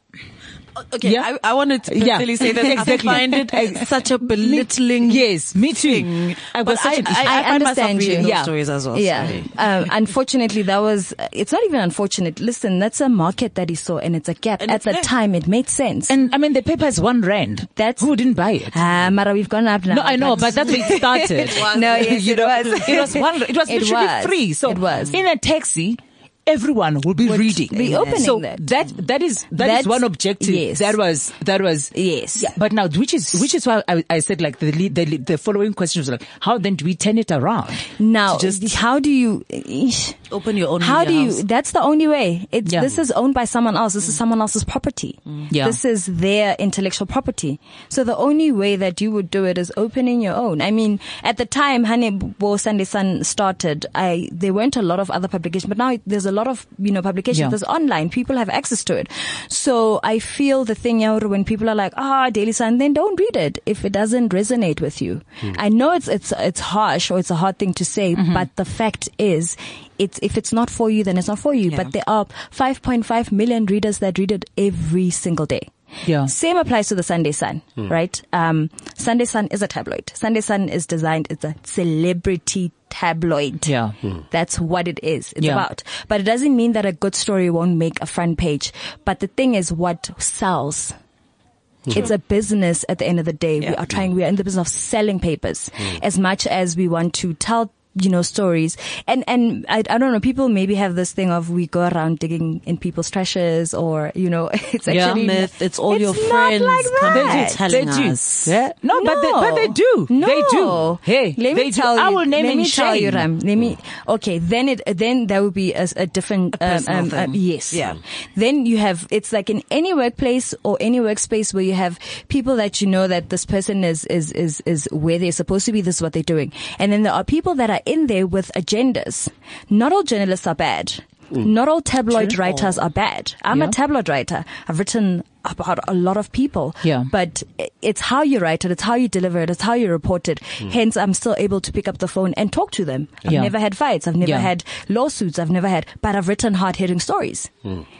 Okay, Yeah. I, I wanted to Yeah. really say that Exactly. I find it such a belittling. Yes, me too. thing. I've But such I, I. I, I understand reading you. Yeah. stories as well. Yeah. Um, unfortunately, that was, it's not even unfortunate. Listen, that's a market that he saw and it's a gap. And At it's the there. time, it made sense. And I mean, the paper is one rand. That's- who didn't buy it. Ah, Mara, we've gone up now. no, I know, but that's where it started. No, yes, you it know, was. it was one. It was It literally was. free. So It was. in a taxi. Everyone will be Would reading. be opening so that. that that is that That's- is one objective. yes. That was that was Yes. Yeah, but now which is which is why I, I said like the, lead- the the following question was like how then do we turn it around? Now, just how do you. Open your own How do media you? That's the only way. It's Yeah. this is owned by someone else. This is mm. someone else's property. Mm. Yeah. This is their intellectual property. So the only way that you would do it is opening your own. I mean, at the time Hane Bo Sunday Sun started, I there weren't a lot of other publications, but now there's a lot of you know publications. Yeah. There's online. People have access to it. So I feel the thing here when people are like, ah, Daily Sun, then don't read it if it doesn't resonate with you. I know it's it's it's harsh or it's a hard thing to say, but the fact is, it's if it's not for you, then it's not for you. Yeah. But there are 5.5 million readers that read it every single day. Yeah. Same applies to the Sunday Sun, right? Um, Sunday Sun is a tabloid. Sunday Sun is designed, it's a celebrity tabloid. Yeah. Hmm. That's what it is. It's Yeah. about. But it doesn't mean that a good story won't make a front page. But the thing is what sells. Hmm. It's a business at the end of the day. We are trying, we are in the business of selling papers hmm. as much as we want to tell you know, stories. And, and I, I don't know, people maybe have this thing of we go around digging in people's trashes or, you know, it's actually. Yeah, myth. It's all your not friends like coming that. to telling they do. us. Yeah. No, but they, but they do. No. They do. Hey, let they me do. tell you. I will name let and me tell you, shame. Ram. Let me. Okay, then it then that would be a, a different. um, personal thing. yes. Yeah. Then you have it's like in any workplace or any workspace where you have people that you know that this person is is is is where they're supposed to be. This is what they're doing, and then there are people that are in there with agendas. Not all journalists are bad. Mm. Not all tabloid writers are bad. I'm Yeah. a tabloid writer. I've written about a lot of people. Yeah. But it's how you write it, it's how you deliver it, it's how you report it. Hence, I'm still able to pick up the phone and talk to them. I've Yeah. never had fights. I've never Yeah. had lawsuits. I've never had, but I've written hard hitting stories.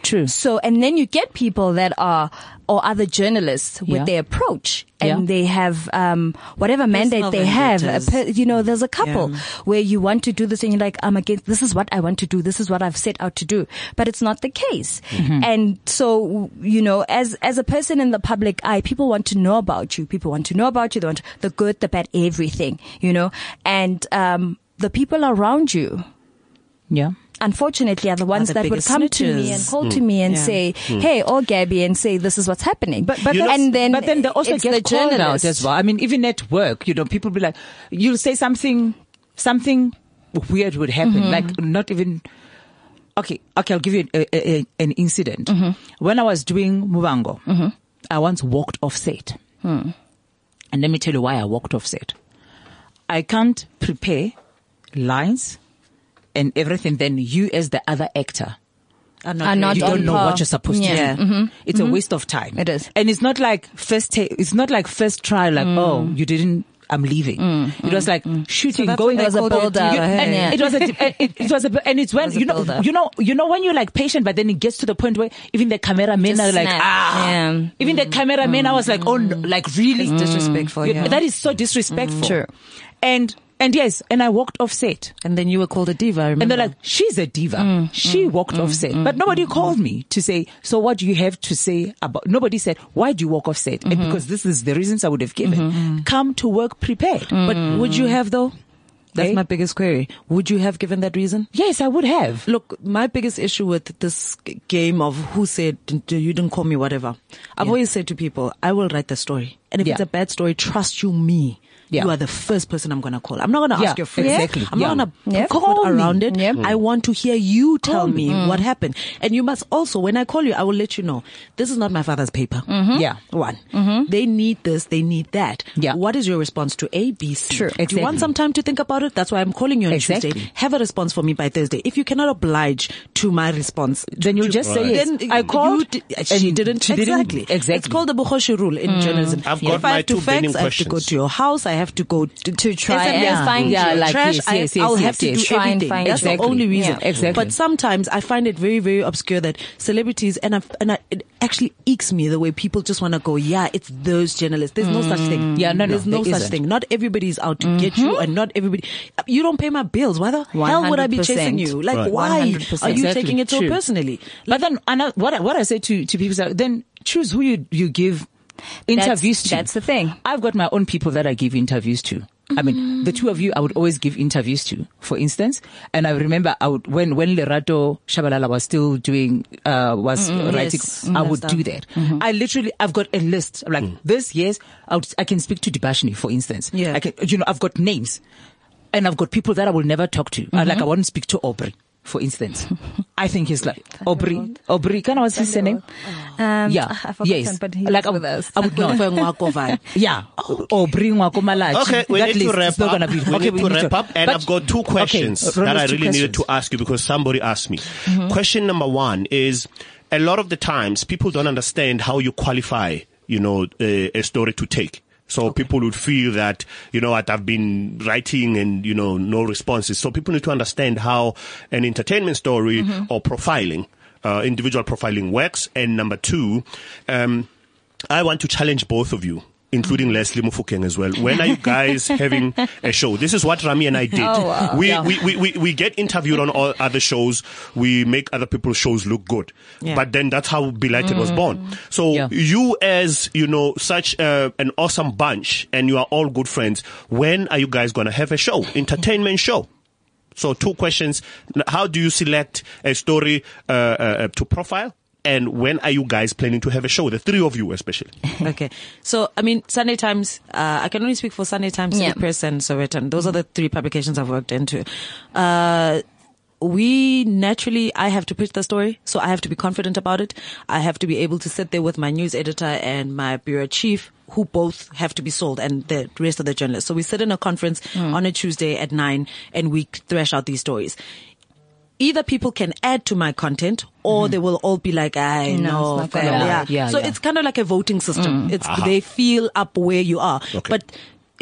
True. So, and then you get people that are, or other journalists with Yeah. their approach and Yeah. they have, um, whatever mandate Personal they have. per- you know, there's a couple Yeah. where you want to do this and you're like, I'm against, this is what I want to do. This is what I've set out to do. But it's not the case. Mm-hmm. And so, you know, as, as a person in the public eye, people want to know about you. People want to know about you. They want the good, the bad, everything, you know, and, um, the people around you, Yeah. unfortunately are the ones the that would biggest come to me and call to me and Yeah. say, "Hey, or Gabby," and say, "This is what's happening." But but You know- and then but then they also get the called out as well. I mean, even at work, you know, people be like, you'll say something, something weird would happen, Mm-hmm. like not even. Okay, okay, I'll give you a, a, a- an incident. Mm-hmm. When I was doing Muvhango, I once walked off set. Hmm. And let me tell you why I walked off set. I can't prepare lines and everything. Then you as the other actor Are Are not you don't know par. what you're supposed Yeah. to do. It's a waste of time. It is. And it's not like first ta- it's not like first try like, oh, you didn't I'm leaving. Mm, it was mm, like mm. shooting, that's going when they there. called it a You- and Yeah. It was a, it, it was a, and it's when was a you know, you know, you know when you're like patient, but then it gets to the point where even the cameramen Just are like, snap. ah, Yeah. even the cameramen, I was like, oh, no, like really disrespectful, yeah. That is so disrespectful. True. And and yes, and I walked off set. And then you were called a diva. And they're like, she's a diva. Mm, she walked off set. but nobody called me to say, so what do you have to say about, nobody said, why do you walk off set? Mm-hmm. And because this is the reasons I would have given. Come to work prepared. Mm. but would you have though? That's Eh? my biggest query. Would you have given that reason? Yes, I would have. Look, my biggest issue with this game of who said you didn't call me whatever. I've always said to people, I will write the story. And if Yeah. it's a bad story, trust you me. Yeah. You are the first person I'm going to call. I'm not going to Yeah, ask your friends. exactly. I'm Yeah. not going Yep. to Call put me. around it. Yep. I want to hear you tell Call me me. what mm. happened. And you must also, when I call you, I will let you know, this is not my father's paper. Mm-hmm. Yeah. One. They need this, they need that. Yeah. What is your response to A, B, C? Sure, Do you want some time to think about it? That's why I'm calling you on Exactly. Tuesday. Have a response for me by Thursday. If you cannot oblige to my response, Then you just say yes. Then I called You di- and she didn't. she didn't- exactly. exactly. It's called the Bukhoshi rule in journalism. I've if got I my have to two burning fax, I have to go to your house. I have to go to, To try and find your Yeah, like trash. yes, I, yes, yes, I'll have to do Try and everything. find That's Exactly. the only reason. Yeah, exactly. But sometimes I find it very, very obscure that celebrities and I, and I, it actually ekes me the way people just want to go. Yeah, it's those journalists. There's no such thing. Mm. Yeah, no, no, There's no there such isn't. thing. Not everybody is out to get you, mm-hmm. and not everybody. You don't pay my bills. Why the hell would I be chasing you? Like, Right. why 100%. are you Exactly. taking it so True. personally? But then what I, what I say to, to people is that then choose who you, you give interviews to. that's the thing. I've got my own people that I give interviews to. I mean, mm. the two of you, I would always give interviews to, for instance. And I remember I would, when, when Lerato Shabalala was still doing, uh, was mm, mm, writing, yes. I Mm, would do that. that. I literally, I've got a list. I'm like, this, yes, I, would, I can speak to Dibashni, for instance. Yeah. I can, you know, I've got names and I've got people that I will never talk to. I Like, mm-hmm. I won't speak to Aubrey, for instance. I think he's like, Aubrey, Aubrey, can I what's his name? Um, Yeah. I forgot yes. but he's like, I with us. I would Going not. for a Nwako vibe. Yeah. Or bring Wakomalachi. Okay, we that need to wrap up. gonna be. we okay, need to wrap up, and but- I've got two questions okay, that I Ronald's two really needed to ask you because somebody asked me. Mm-hmm. Question number one is: a lot of the times people don't understand how you qualify, you know, a, a story to take. So people would feel that, you know what, I've been writing and, you know, no responses. So people need to understand how an entertainment story Mm-hmm. or profiling, uh, individual profiling works. And number two, um, I want to challenge both of you. Including Leslie Mofokeng as well. When are you guys having a show? This is what Rami and I did. we, Yeah. we, we, we, we get interviewed on all other shows. We make other people's shows look good. Yeah. But then that's how Belighted was born. So Yeah. you as, you know, such uh, an awesome bunch and you are all good friends, when are you guys going to have a show? Entertainment show. So two questions. How do you select a story uh, uh, to profile? And when are you guys planning to have a show? The three of you especially. okay. So, I mean, Sunday Times, uh, I can only speak for Sunday Times, Yeah. City Press, and Sowetan. Those are the three publications I've worked into. Uh, we naturally, I have to pitch the story, so I have to be confident about it. I have to be able to sit there with my news editor and my bureau chief, who both have to be sold, and the rest of the journalists. So we sit in a conference on a Tuesday at nine, and we thrash out these stories either people can add to my content or they will all be like, I No, know, it's not gonna fam." work. yeah. Yeah, So yeah. it's kind of like a voting system. It's they feel up where you are. Okay. But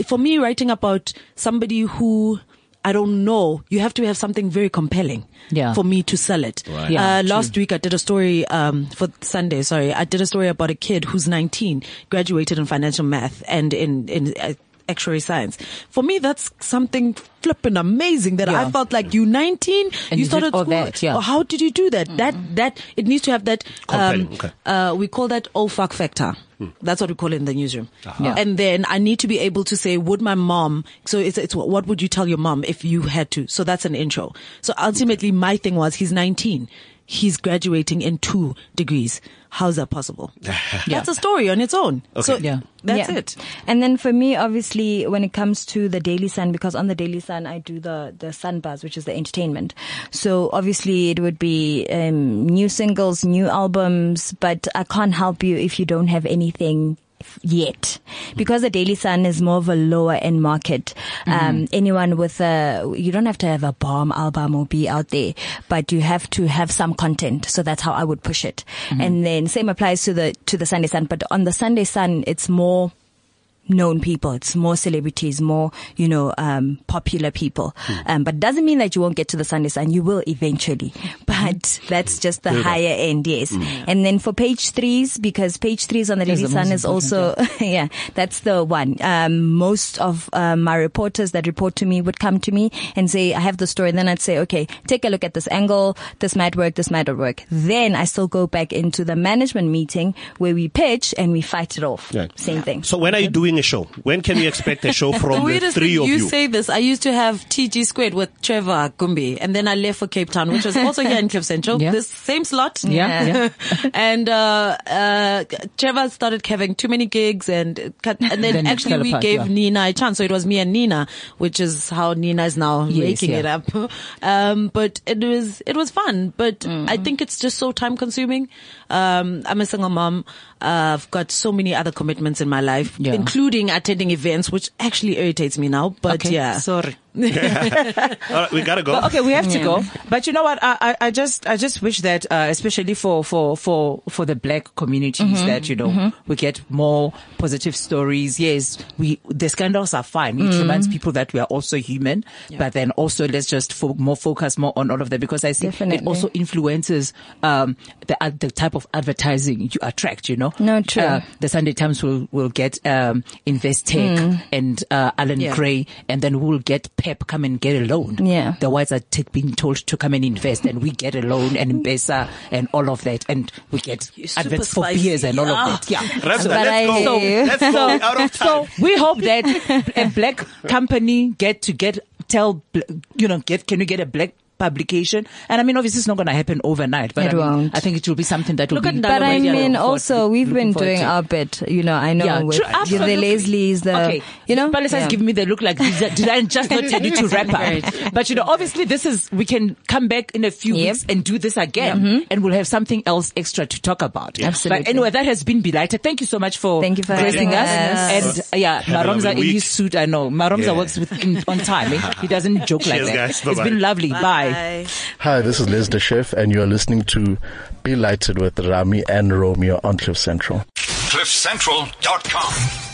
for me, writing about somebody who I don't know, you have to have something very compelling Yeah. for me to sell it. Right. Yeah, uh, last week I did a story um, for Sunday. Sorry, I did a story about a kid who's 19, graduated in financial math and in in. Uh, Actuary science. For me, that's something flipping amazing that I felt like you 19, And you you started school. that, yeah. How did you do that? That, that, it needs to have that, um, okay. uh, we call that oh fuck factor. That's what we call it in the newsroom. Yeah. And then I need to be able to say, would my mom, so it's, it's what would you tell your mom if you had to? So that's an intro. So ultimately my thing was he's 19. He's graduating in two degrees. How's that possible? That's a story on its own. So Yeah. that's Yeah. it. And then for me, obviously, when it comes to the Daily Sun, because on the Daily Sun I do the the Sun Buzz, which is the entertainment. So obviously, it would be um, new singles, new albums, but I can't help you if you don't have anything yet because the Daily Sun is more of a lower end market. Um, anyone with a, you don't have to have a bomb album or be out there, but you have to have some content. So that's how I would push it. And then same applies to the, to the Sunday Sun, but on the Sunday Sun, it's more known people. It's more celebrities, more, you know, um, popular people. Um, but doesn't mean that you won't get to the Sunday Sun. You will eventually, but that's just the higher end. Yes. And then for page threes, because page threes on the Is Daily Sun is also, yeah, that's the one. Um, most of um, my reporters that report to me would come to me and say, I have the story. And then I'd say, okay, take a look at this angle. This might work. This might not work. Then I still go back into the management meeting where we pitch and we fight it off. Right. Same thing. So when are you doing a show? When can we expect a show from the weirdest three of you, you? say this. I used to have TG squared with Trevor Gumbi, and then I left for Cape Town, which was also here in Cliff Central. Yeah. This same slot. Yeah, yeah. and uh, uh, Trevor started having too many gigs, and cut, and then, Then actually we apart, gave yeah. Nina a chance. So it was me and Nina, which is how Nina is now Yes, making yeah. it up. Um, but it was it was fun. But I think it's just so time consuming. Um, I'm a single mom. Uh, I've got so many other commitments in my life, Yeah. Including attending events, which actually irritates me now. But Okay, yeah, sorry. All right, we gotta go. But okay, we have to go. But you know what? I, I, I just, I just wish that, uh, especially for, for, for, for the black communities that, you know, we get more positive stories. Yes, we, the scandals are fine. It reminds people that we are also human, but then also let's just fo- more focus more on all of that because I see it also influences, um, the, uh, the type of advertising you attract, you know? No, true. Uh, the Sunday Times will, will get, um, Investec and, uh, Allan Yeah. Gray and then we'll get Pep come and get a loan. Yeah. The whites are t- being told to come and invest and we get a loan and Mbesa and all of that and we get You're adverts for spicy. beers and all Yeah. of that. Yeah. Ramsa, But let's go. hear. Let's go. We're out of time. So we hope that a black company get to get tell you know get can we get a black publication and I mean obviously it's not going to happen overnight but It I, mean, won't. I think it will be something that will Look be at Ndalo But I mean, looking also we've been doing our bit. You know, I know Yeah, with true, the absolutely. Leslie's, the okay. you know, Palace yeah. has given me the look like did, did I just not tell you to wrap up? But you know, obviously this is we can come back in a few Yep. weeks and do this again, and we'll have something else extra to talk about. Absolutely. But anyway, that has been delighted. Thank you so much for Thank you for gracing having us. us. And uh, yeah, Have Maromza in week. his suit. I know Maromza works with in, on time. He doesn't joke like Cheers, that. It's been lovely. Bye. Bye. Hi, this is Les the Chef, and you are listening to Be Lighted with Rami and Romeo on Cliff Central. CliffCentral.com.